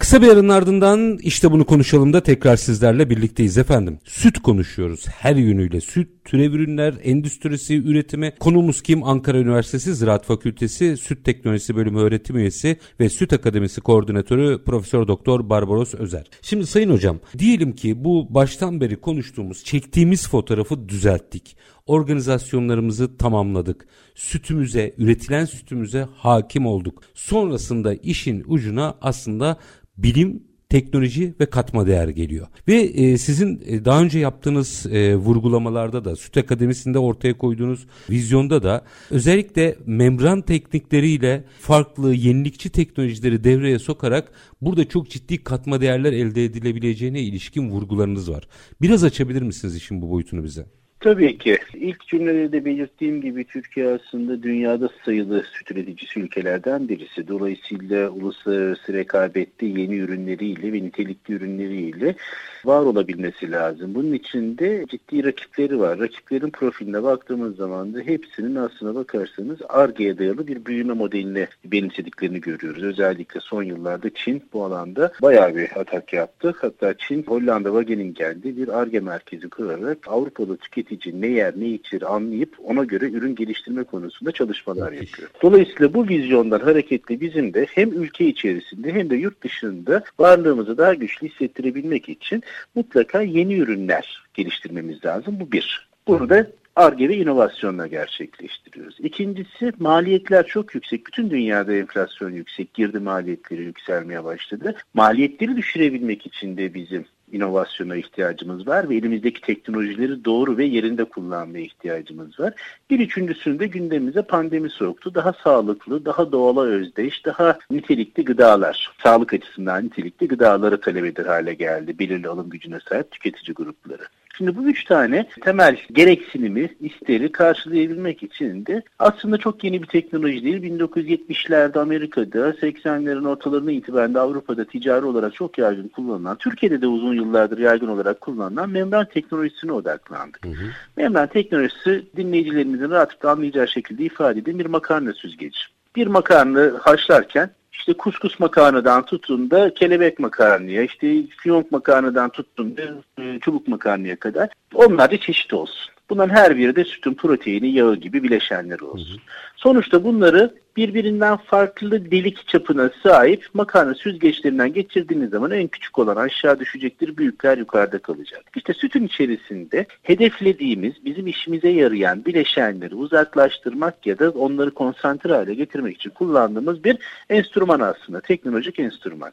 Kısa bir arın ardından işte bunu konuşalım da tekrar sizlerle birlikteyiz efendim. Süt konuşuyoruz her yönüyle. Süt, türev ürünler, endüstrisi, üretimi. Konumuz kim? Ankara Üniversitesi Ziraat Fakültesi Süt Teknolojisi Bölümü öğretim üyesi ve Süt Akademisi Koordinatörü Profesör Doktor Barbaros Özer. Şimdi sayın hocam diyelim ki bu baştan beri konuştuğumuz, çektiğimiz fotoğrafı düzelttik organizasyonlarımızı tamamladık. Sütümüze, üretilen sütümüze hakim olduk. Sonrasında işin ucuna aslında bilim teknoloji ve katma değer geliyor. Ve e, sizin e, daha önce yaptığınız e, vurgulamalarda da Süt Akademisi'nde ortaya koyduğunuz vizyonda da özellikle membran teknikleriyle farklı yenilikçi teknolojileri devreye sokarak burada çok ciddi katma değerler elde edilebileceğine ilişkin vurgularınız var. Biraz açabilir misiniz işin bu boyutunu bize? Tabii ki. İlk cümlede de belirttiğim gibi Türkiye aslında dünyada sayılı süt üreticisi ülkelerden birisi. Dolayısıyla uluslararası rekabette yeni ürünleriyle ve nitelikli ürünleriyle var olabilmesi lazım. Bunun için de ciddi rakipleri var. Rakiplerin profiline baktığımız zaman da hepsinin aslına bakarsanız ARGE'ye dayalı bir büyüme modeline benimsediklerini görüyoruz. Özellikle son yıllarda Çin bu alanda bayağı bir atak yaptı. Hatta Çin Hollanda Wageningen'de bir ARGE merkezi kurarak Avrupa'da tüketici ne yer ne içir anlayıp ona göre ürün geliştirme konusunda çalışmalar yapıyor. Dolayısıyla bu vizyondan hareketle bizim de hem ülke içerisinde hem de yurt dışında varlığımızı daha güçlü hissettirebilmek için mutlaka yeni ürünler geliştirmemiz lazım. Bu bir. Bunu da ARGE ve inovasyonla gerçekleştiriyoruz. İkincisi maliyetler çok yüksek. Bütün dünyada enflasyon yüksek. Girdi maliyetleri yükselmeye başladı. Maliyetleri düşürebilmek için de bizim inovasyona ihtiyacımız var ve elimizdeki teknolojileri doğru ve yerinde kullanmaya ihtiyacımız var. Bir üçüncüsünde gündemimize pandemi soktu. Daha sağlıklı, daha doğala özdeş, daha nitelikli gıdalar, sağlık açısından nitelikli gıdaları talep eder hale geldi. Belirli alım gücüne sahip tüketici grupları. Şimdi bu üç tane temel gereksinimi, isteri karşılayabilmek için de aslında çok yeni bir teknoloji değil. 1970'lerde Amerika'da, 80'lerin ortalarına itibaren de Avrupa'da ticari olarak çok yaygın kullanılan, Türkiye'de de uzun yıllardır yaygın olarak kullanılan membran teknolojisine odaklandık. Hı hı. Membran teknolojisi dinleyicilerimizin rahatlıkla anlayacağı şekilde ifade edeyim bir makarna süzgeci. Bir makarna haşlarken işte kuskus makarnadan tutun da kelebek makarnaya, işte fiyonk makarnadan tutun da e, çubuk makarnaya kadar onlar da çeşit olsun. Bunların her biri de sütün proteini, yağı gibi bileşenleri olsun. Hı hı. Sonuçta bunları birbirinden farklı delik çapına sahip makarna süzgeçlerinden geçirdiğiniz zaman en küçük olan aşağı düşecektir, büyükler yukarıda kalacak. İşte sütün içerisinde hedeflediğimiz, bizim işimize yarayan bileşenleri uzaklaştırmak ya da onları konsantre hale getirmek için kullandığımız bir enstrüman aslında, teknolojik enstrüman.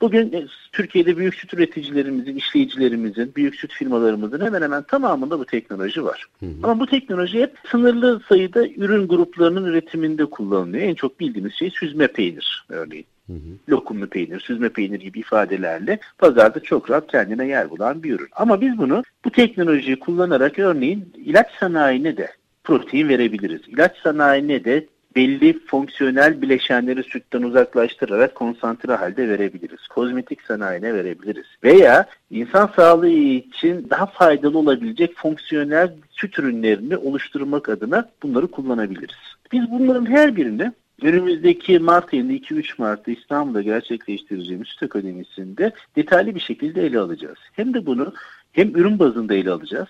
Bugün e, Türkiye'de büyük süt üreticilerimizin, işleyicilerimizin, büyük süt firmalarımızın hemen hemen tamamında bu teknoloji var. Hı hı. Ama bu teknoloji hep sınırlı sayıda ürün gruplarının üretiminde kullanılıyor. En çok bildiğimiz şey süzme peynir örneğin. Hı hı. Lokumlu peynir, süzme peynir gibi ifadelerle pazarda çok rahat kendine yer bulan bir ürün. Ama biz bunu bu teknolojiyi kullanarak örneğin ilaç sanayine de protein verebiliriz. İlaç sanayine de belli fonksiyonel bileşenleri sütten uzaklaştırarak konsantre halde verebiliriz. Kozmetik sanayine verebiliriz. Veya insan sağlığı için daha faydalı olabilecek fonksiyonel süt ürünlerini oluşturmak adına bunları kullanabiliriz. Biz bunların her birini Önümüzdeki Mart ayında 2-3 Mart'ta İstanbul'da gerçekleştireceğimiz Süt Akademisi'nde detaylı bir şekilde ele alacağız. Hem de bunu hem ürün bazında ele alacağız.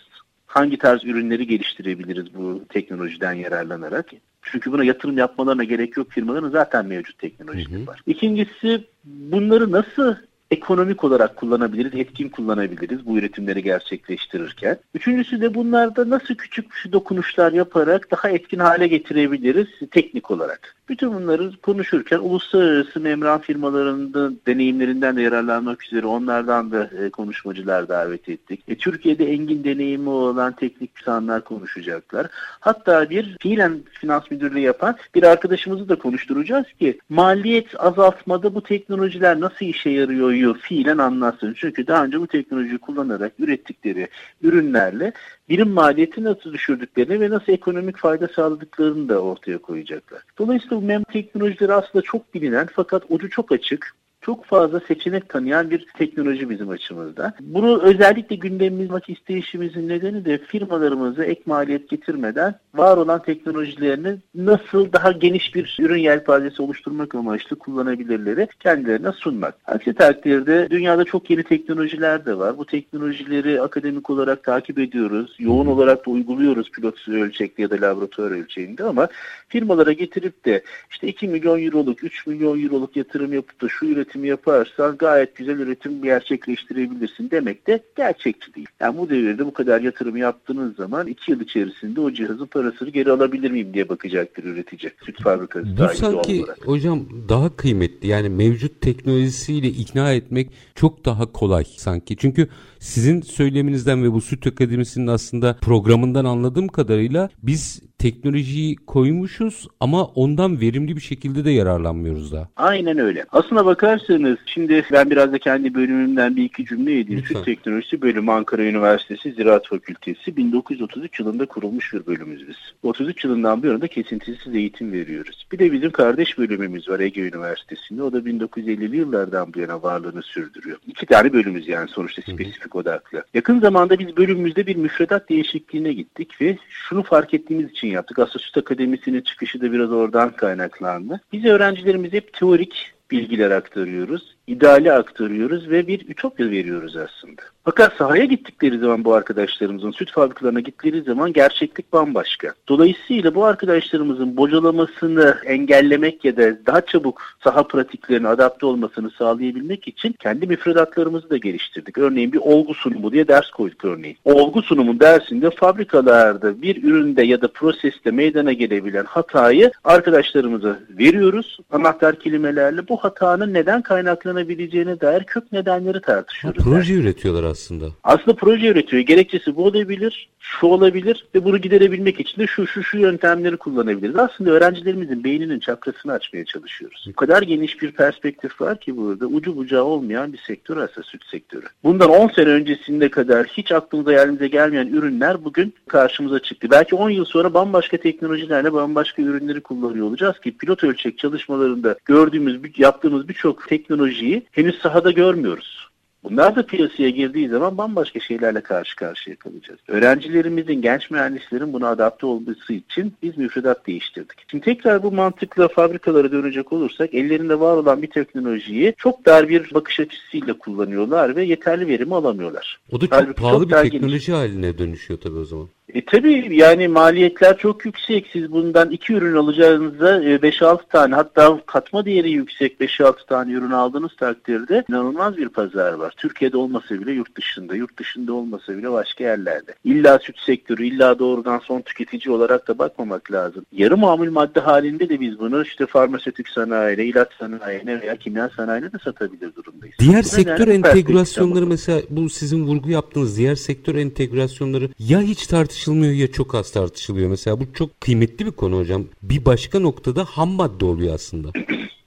Hangi tarz ürünleri geliştirebiliriz bu teknolojiden yararlanarak? Çünkü buna yatırım yapmalarına gerek yok firmaların zaten mevcut teknolojileri var. İkincisi bunları nasıl ekonomik olarak kullanabiliriz, etkin kullanabiliriz bu üretimleri gerçekleştirirken. Üçüncüsü de bunlarda nasıl küçük dokunuşlar yaparak daha etkin hale getirebiliriz teknik olarak. Bütün bunları konuşurken uluslararası membran firmalarının deneyimlerinden de yararlanmak üzere onlardan da e, konuşmacılar davet ettik. E, Türkiye'de engin deneyimi olan teknik insanlar konuşacaklar. Hatta bir fiilen finans müdürlüğü yapan bir arkadaşımızı da konuşturacağız ki maliyet azaltmada bu teknolojiler nasıl işe yarıyor fiilen anlatsın. Çünkü daha önce bu teknolojiyi kullanarak ürettikleri ürünlerle birim maliyeti nasıl düşürdüklerini ve nasıl ekonomik fayda sağladıklarını da ortaya koyacaklar. Dolayısıyla bu mem teknolojileri aslında çok bilinen fakat ucu çok açık çok fazla seçenek tanıyan bir teknoloji bizim açımızda. Bunu özellikle gündemimizde isteyişimizin nedeni de firmalarımıza ek maliyet getirmeden var olan teknolojilerini nasıl daha geniş bir ürün yelpazesi oluşturmak amaçlı kullanabilirleri kendilerine sunmak. Aksi takdirde dünyada çok yeni teknolojiler de var. Bu teknolojileri akademik olarak takip ediyoruz. Yoğun olarak da uyguluyoruz pilot ölçekli ya da laboratuvar ölçeğinde ama firmalara getirip de işte 2 milyon euroluk, 3 milyon euroluk yatırım yapıp da şu üretim üretimi yaparsan gayet güzel üretim gerçekleştirebilirsin demek de gerçekçi değil. Yani bu devirde bu kadar yatırım yaptığınız zaman iki yıl içerisinde o cihazın parasını geri alabilir miyim diye bakacaktır üretici. Süt fabrikası Bu sanki hocam daha kıymetli. Yani mevcut teknolojisiyle ikna etmek çok daha kolay sanki. Çünkü sizin söyleminizden ve bu Süt Akademisi'nin aslında programından anladığım kadarıyla biz teknolojiyi koymuşuz ama ondan verimli bir şekilde de yararlanmıyoruz da. Aynen öyle. Aslına bakarsanız şimdi ben biraz da kendi bölümümden bir iki cümle edeyim. Süt Teknolojisi Bölümü Ankara Üniversitesi Ziraat Fakültesi 1933 yılında kurulmuş bir bölümümüz biz. 33 yılından bu yana kesintisiz eğitim veriyoruz. Bir de bizim kardeş bölümümüz var Ege Üniversitesi'nde. O da 1950'li yıllardan bu yana varlığını sürdürüyor. İki tane bölümümüz yani sonuçta spesifik odaklı. Yakın zamanda biz bölümümüzde bir müfredat değişikliğine gittik ve şunu fark ettiğimiz için yaptık. Aslında Süt Akademisi'nin çıkışı da biraz oradan kaynaklandı. Biz öğrencilerimiz hep teorik bilgiler aktarıyoruz, ideali aktarıyoruz ve bir ütopya veriyoruz aslında. Fakat sahaya gittikleri zaman bu arkadaşlarımızın süt fabrikalarına gittikleri zaman gerçeklik bambaşka. Dolayısıyla bu arkadaşlarımızın bocalamasını engellemek ya da daha çabuk saha pratiklerine adapte olmasını sağlayabilmek için kendi müfredatlarımızı da geliştirdik. Örneğin bir olgu sunumu diye ders koyduk örneğin. olgu sunumu dersinde fabrikalarda bir üründe ya da proseste meydana gelebilen hatayı arkadaşlarımıza veriyoruz. Anahtar kelimelerle bu hatanın neden kaynaklandığını kullanabileceğine dair kök nedenleri tartışıyoruz. Ha, proje yani. üretiyorlar aslında. Aslında proje üretiyor. Gerekçesi bu olabilir, şu olabilir ve bunu giderebilmek için de şu şu şu yöntemleri kullanabiliriz. Aslında öğrencilerimizin beyninin çakrasını açmaya çalışıyoruz. Bu kadar geniş bir perspektif var ki burada ucu bucağı olmayan bir sektör aslında süt sektörü. Bundan 10 sene öncesinde kadar hiç aklımıza yerimize gelmeyen ürünler bugün karşımıza çıktı. Belki 10 yıl sonra bambaşka teknolojilerle bambaşka ürünleri kullanıyor olacağız ki pilot ölçek çalışmalarında gördüğümüz, yaptığımız birçok teknolojiyi henüz sahada görmüyoruz. Bunlar da piyasaya girdiği zaman bambaşka şeylerle karşı karşıya kalacağız. Öğrencilerimizin, genç mühendislerin buna adapte olması için biz müfredat değiştirdik. Şimdi tekrar bu mantıkla fabrikalara dönecek olursak ellerinde var olan bir teknolojiyi çok dar bir bakış açısıyla kullanıyorlar ve yeterli verimi alamıyorlar. O da çok Halbuki pahalı çok bir teknoloji geniş. haline dönüşüyor tabii o zaman. E, tabii yani maliyetler çok yüksek. Siz bundan iki ürün alacağınızda 5-6 e, tane hatta katma değeri yüksek 5-6 tane ürün aldığınız takdirde inanılmaz bir pazar var. Türkiye'de olmasa bile yurt dışında, yurt dışında olmasa bile başka yerlerde. İlla süt sektörü, illa doğrudan son tüketici olarak da bakmamak lazım. Yarı mamul madde halinde de biz bunu işte farmasötik sanayine, ilaç sanayine veya kimya sanayine de satabilir durumdayız. Diğer bu sektör entegrasyonları mesela bu sizin vurgu yaptığınız diğer sektör entegrasyonları ya hiç tartışılmıyor tartışılmıyor ya çok az tartışılıyor. Mesela bu çok kıymetli bir konu hocam. Bir başka noktada ham madde oluyor aslında.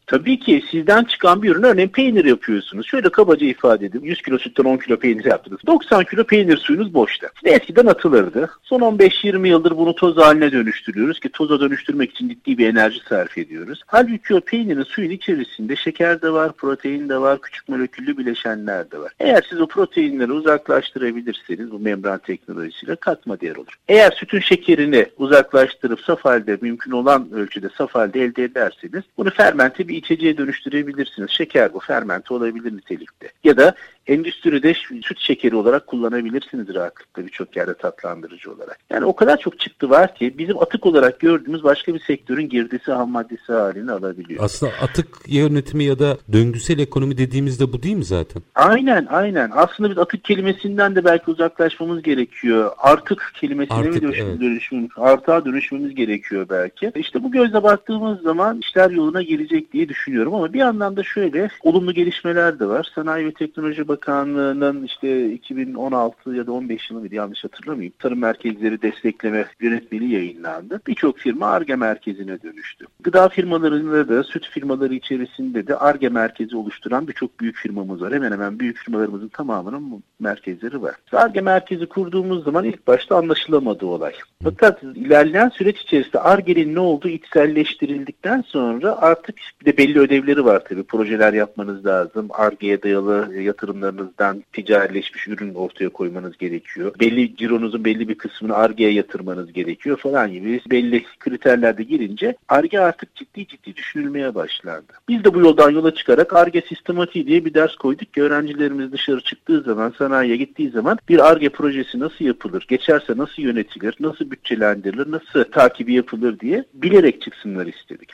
Tabii ki sizden çıkan bir ürün örneğin peynir yapıyorsunuz. Şöyle kabaca ifade edeyim. 100 kilo sütten 10 kilo peynir yaptınız. 90 kilo peynir suyunuz boşta. İşte eskiden atılırdı. Son 15-20 yıldır bunu toz haline dönüştürüyoruz ki toza dönüştürmek için ciddi bir enerji sarf ediyoruz. Halbuki o peynirin suyun içerisinde şeker de var, protein de var, küçük moleküllü bileşenler de var. Eğer siz o proteinleri uzaklaştırabilirseniz bu membran teknolojisiyle katma değer olur. Eğer sütün şekerini uzaklaştırıp saf halde mümkün olan ölçüde saf halde elde ederseniz bunu fermente bir içeceğe dönüştürebilirsiniz. Şeker bu fermente olabilir nitelikte. Ya da endüstride süt şekeri olarak kullanabilirsiniz rahatlıkla birçok yerde tatlandırıcı olarak. Yani o kadar çok çıktı var ki bizim atık olarak gördüğümüz başka bir sektörün girdisi ham maddesi halini alabiliyor. Aslında atık yönetimi ya da döngüsel ekonomi dediğimizde bu değil mi zaten? Aynen aynen. Aslında biz atık kelimesinden de belki uzaklaşmamız gerekiyor. Artık kelimesine Artık, mi dönüşüm, evet. dönüşüm, artığa dönüşmemiz gerekiyor belki. İşte bu gözle baktığımız zaman işler yoluna girecek diye düşünüyorum ama bir yandan da şöyle olumlu gelişmeler de var. Sanayi ve Teknoloji Bakanlığı'nın işte 2016 ya da 15 yılı mıydı yanlış hatırlamıyorum. Tarım merkezleri destekleme yönetmeliği yayınlandı. Birçok firma ARGE merkezine dönüştü. Gıda firmalarında da süt firmaları içerisinde de ARGE merkezi oluşturan birçok büyük firmamız var. Hemen hemen büyük firmalarımızın tamamının merkezleri var. ARGE merkezi kurduğumuz zaman ilk başta anlaşılamadı olay. Fakat ilerleyen süreç içerisinde ARGE'nin ne olduğu içselleştirildikten sonra artık bir de belli ödevleri var tabii. Projeler yapmanız lazım. ARGE'ye dayalı yatırımlarınızdan ticarileşmiş ürün ortaya koymanız gerekiyor. Belli cironuzun belli bir kısmını ARGE'ye yatırmanız gerekiyor falan gibi belli kriterlerde girince ARGE artık ciddi ciddi düşünülmeye başlandı. Biz de bu yoldan yola çıkarak ARGE sistematiği diye bir ders koyduk ki öğrencilerimiz dışarı çıktığı zaman, sanayiye gittiği zaman bir ARGE projesi nasıl yapılır, geçerse nasıl yönetilir, nasıl bütçelendirilir, nasıl takibi yapılır diye bilerek çıksınlar istedik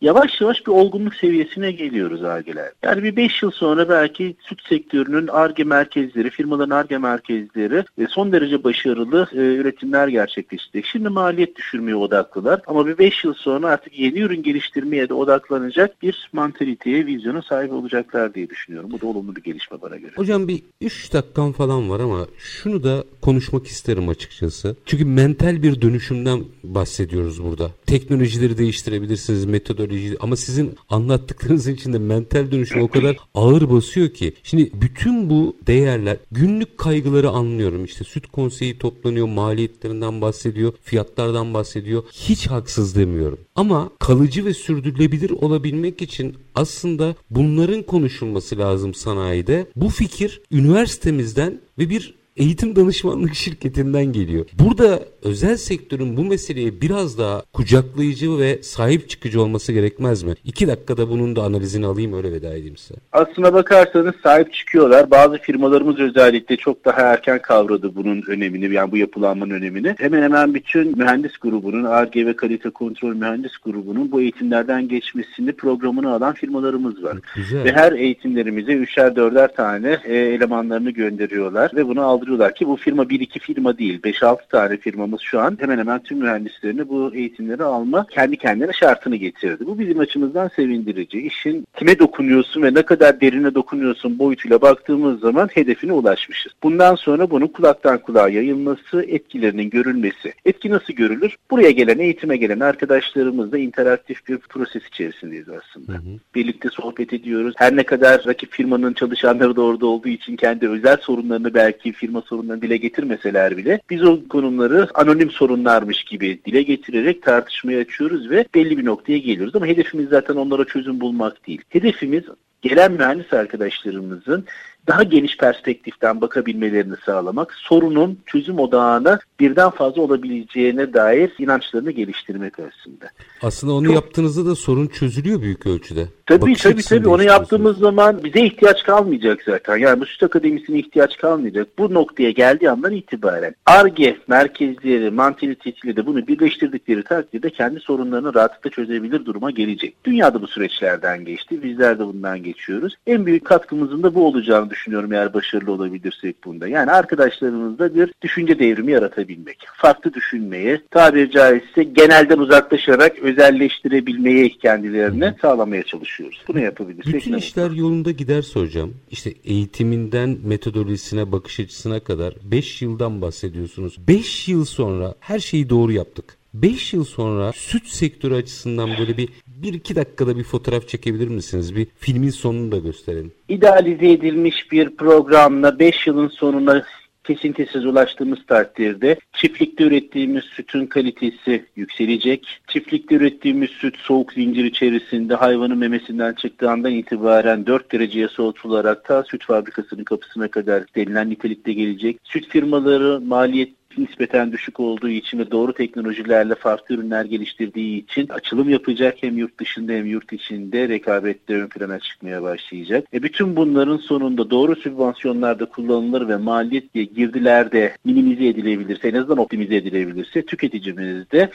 yavaş yavaş bir olgunluk seviyesine geliyoruz ARGE'ler. Yani bir 5 yıl sonra belki süt sektörünün ARGE merkezleri, firmaların ARGE merkezleri e, son derece başarılı e, üretimler gerçekleştirecek. Şimdi maliyet düşürmeye odaklılar ama bir 5 yıl sonra artık yeni ürün geliştirmeye de odaklanacak bir mantaliteye, vizyona sahip olacaklar diye düşünüyorum. Bu da olumlu bir gelişme bana göre. Hocam bir 3 dakikam falan var ama şunu da konuşmak isterim açıkçası. Çünkü mental bir dönüşümden bahsediyoruz burada. Teknolojileri değiştirebilirsiniz, metodoloji psikoloji ama sizin anlattıklarınız içinde mental dönüşüm o kadar ağır basıyor ki. Şimdi bütün bu değerler günlük kaygıları anlıyorum. İşte süt konseyi toplanıyor, maliyetlerinden bahsediyor, fiyatlardan bahsediyor. Hiç haksız demiyorum. Ama kalıcı ve sürdürülebilir olabilmek için aslında bunların konuşulması lazım sanayide. Bu fikir üniversitemizden ve bir eğitim danışmanlık şirketinden geliyor. Burada özel sektörün bu meseleye biraz daha kucaklayıcı ve sahip çıkıcı olması gerekmez mi? İki dakikada bunun da analizini alayım öyle veda edeyim size. Aslına bakarsanız sahip çıkıyorlar. Bazı firmalarımız özellikle çok daha erken kavradı bunun önemini yani bu yapılanmanın önemini. Hemen hemen bütün mühendis grubunun, ARGE ve kalite kontrol mühendis grubunun bu eğitimlerden geçmesini programını alan firmalarımız var. Güzel. Ve her eğitimlerimize üçer dörder tane e, elemanlarını gönderiyorlar ve bunu aldırıyorlar çalıştırıyorlar ki bu firma bir iki firma değil 5-6 tane firmamız şu an hemen hemen tüm mühendislerini bu eğitimleri alma kendi kendine şartını getirdi. Bu bizim açımızdan sevindirici. İşin kime dokunuyorsun ve ne kadar derine dokunuyorsun boyutuyla baktığımız zaman hedefine ulaşmışız. Bundan sonra bunun kulaktan kulağa yayılması, etkilerinin görülmesi. Etki nasıl görülür? Buraya gelen, eğitime gelen arkadaşlarımızla interaktif bir proses içerisindeyiz aslında. Hı hı. Birlikte sohbet ediyoruz. Her ne kadar rakip firmanın çalışanları da orada olduğu için kendi özel sorunlarını belki firma sorunlarını dile getirmeseler bile biz o konumları anonim sorunlarmış gibi dile getirerek tartışmaya açıyoruz ve belli bir noktaya geliyoruz. Ama hedefimiz zaten onlara çözüm bulmak değil. Hedefimiz gelen mühendis arkadaşlarımızın daha geniş perspektiften bakabilmelerini sağlamak, sorunun çözüm odağına birden fazla olabileceğine dair inançlarını geliştirmek aslında. Aslında onu Çok... yaptığınızda da sorun çözülüyor büyük ölçüde. Tabii Bakış tabii tabii onu yaptığımız zaman bize ihtiyaç kalmayacak zaten. Yani bu süt akademisine ihtiyaç kalmayacak. Bu noktaya geldiği andan itibaren ARGE merkezleri, mantalitesiyle de bunu birleştirdikleri takdirde kendi sorunlarını rahatlıkla çözebilir duruma gelecek. Dünyada bu süreçlerden geçti. Bizler de bundan geçiyoruz. En büyük katkımızın da bu olacağını düşünüyorum eğer başarılı olabilirsek bunda. Yani arkadaşlarımızda bir düşünce devrimi yaratabilmek. Farklı düşünmeyi, tabiri caizse genelden uzaklaşarak özelleştirebilmeyi kendilerine sağlamaya çalışıyoruz. Bunu yapabilirsek. Bütün işler yolunda giderse hocam, işte eğitiminden metodolojisine, bakış açısına kadar 5 yıldan bahsediyorsunuz. 5 yıl sonra her şeyi doğru yaptık. 5 yıl sonra süt sektörü açısından böyle bir bir iki dakikada bir fotoğraf çekebilir misiniz? Bir filmin sonunu da gösterelim. İdealize edilmiş bir programla 5 yılın sonuna kesintisiz ulaştığımız takdirde çiftlikte ürettiğimiz sütün kalitesi yükselecek. Çiftlikte ürettiğimiz süt soğuk zincir içerisinde hayvanın memesinden çıktığı andan itibaren 4 dereceye soğutularak ta süt fabrikasının kapısına kadar denilen nitelikte gelecek. Süt firmaları maliyet nispeten düşük olduğu için ve doğru teknolojilerle farklı ürünler geliştirdiği için açılım yapacak hem yurt dışında hem yurt içinde rekabette ön plana çıkmaya başlayacak. E bütün bunların sonunda doğru sübvansiyonlarda kullanılır ve maliyet girdiler de minimize edilebilirse en azından optimize edilebilirse tüketicimiz de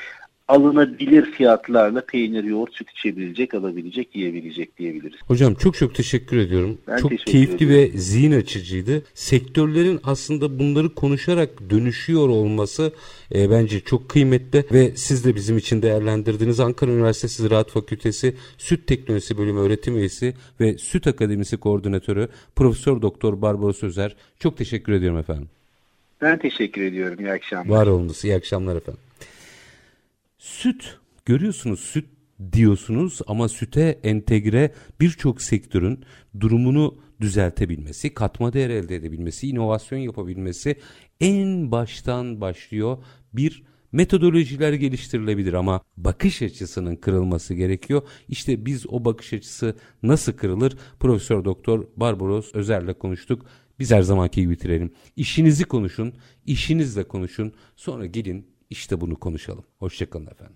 alınabilir fiyatlarla peynir, yoğurt, süt içebilecek, alabilecek, yiyebilecek diyebiliriz. Hocam çok çok teşekkür ediyorum. Ben çok teşekkür keyifli ediyorum. ve zihin açıcıydı. Sektörlerin aslında bunları konuşarak dönüşüyor olması e, bence çok kıymetli ve siz de bizim için değerlendirdiğiniz Ankara Üniversitesi Ziraat Fakültesi Süt Teknolojisi Bölümü öğretim üyesi ve Süt Akademisi Koordinatörü Profesör Doktor Barbaros Özer. Çok teşekkür ediyorum efendim. Ben teşekkür ediyorum. İyi akşamlar. Var olunuz. İyi akşamlar efendim. Süt görüyorsunuz süt diyorsunuz ama süte entegre birçok sektörün durumunu düzeltebilmesi, katma değer elde edebilmesi, inovasyon yapabilmesi en baştan başlıyor. Bir metodolojiler geliştirilebilir ama bakış açısının kırılması gerekiyor. İşte biz o bakış açısı nasıl kırılır? Profesör Doktor Barbaros Özer'le konuştuk. Biz her zamanki gibi bitirelim. İşinizi konuşun, işinizle konuşun. Sonra gelin işte bunu konuşalım. Hoşçakalın efendim.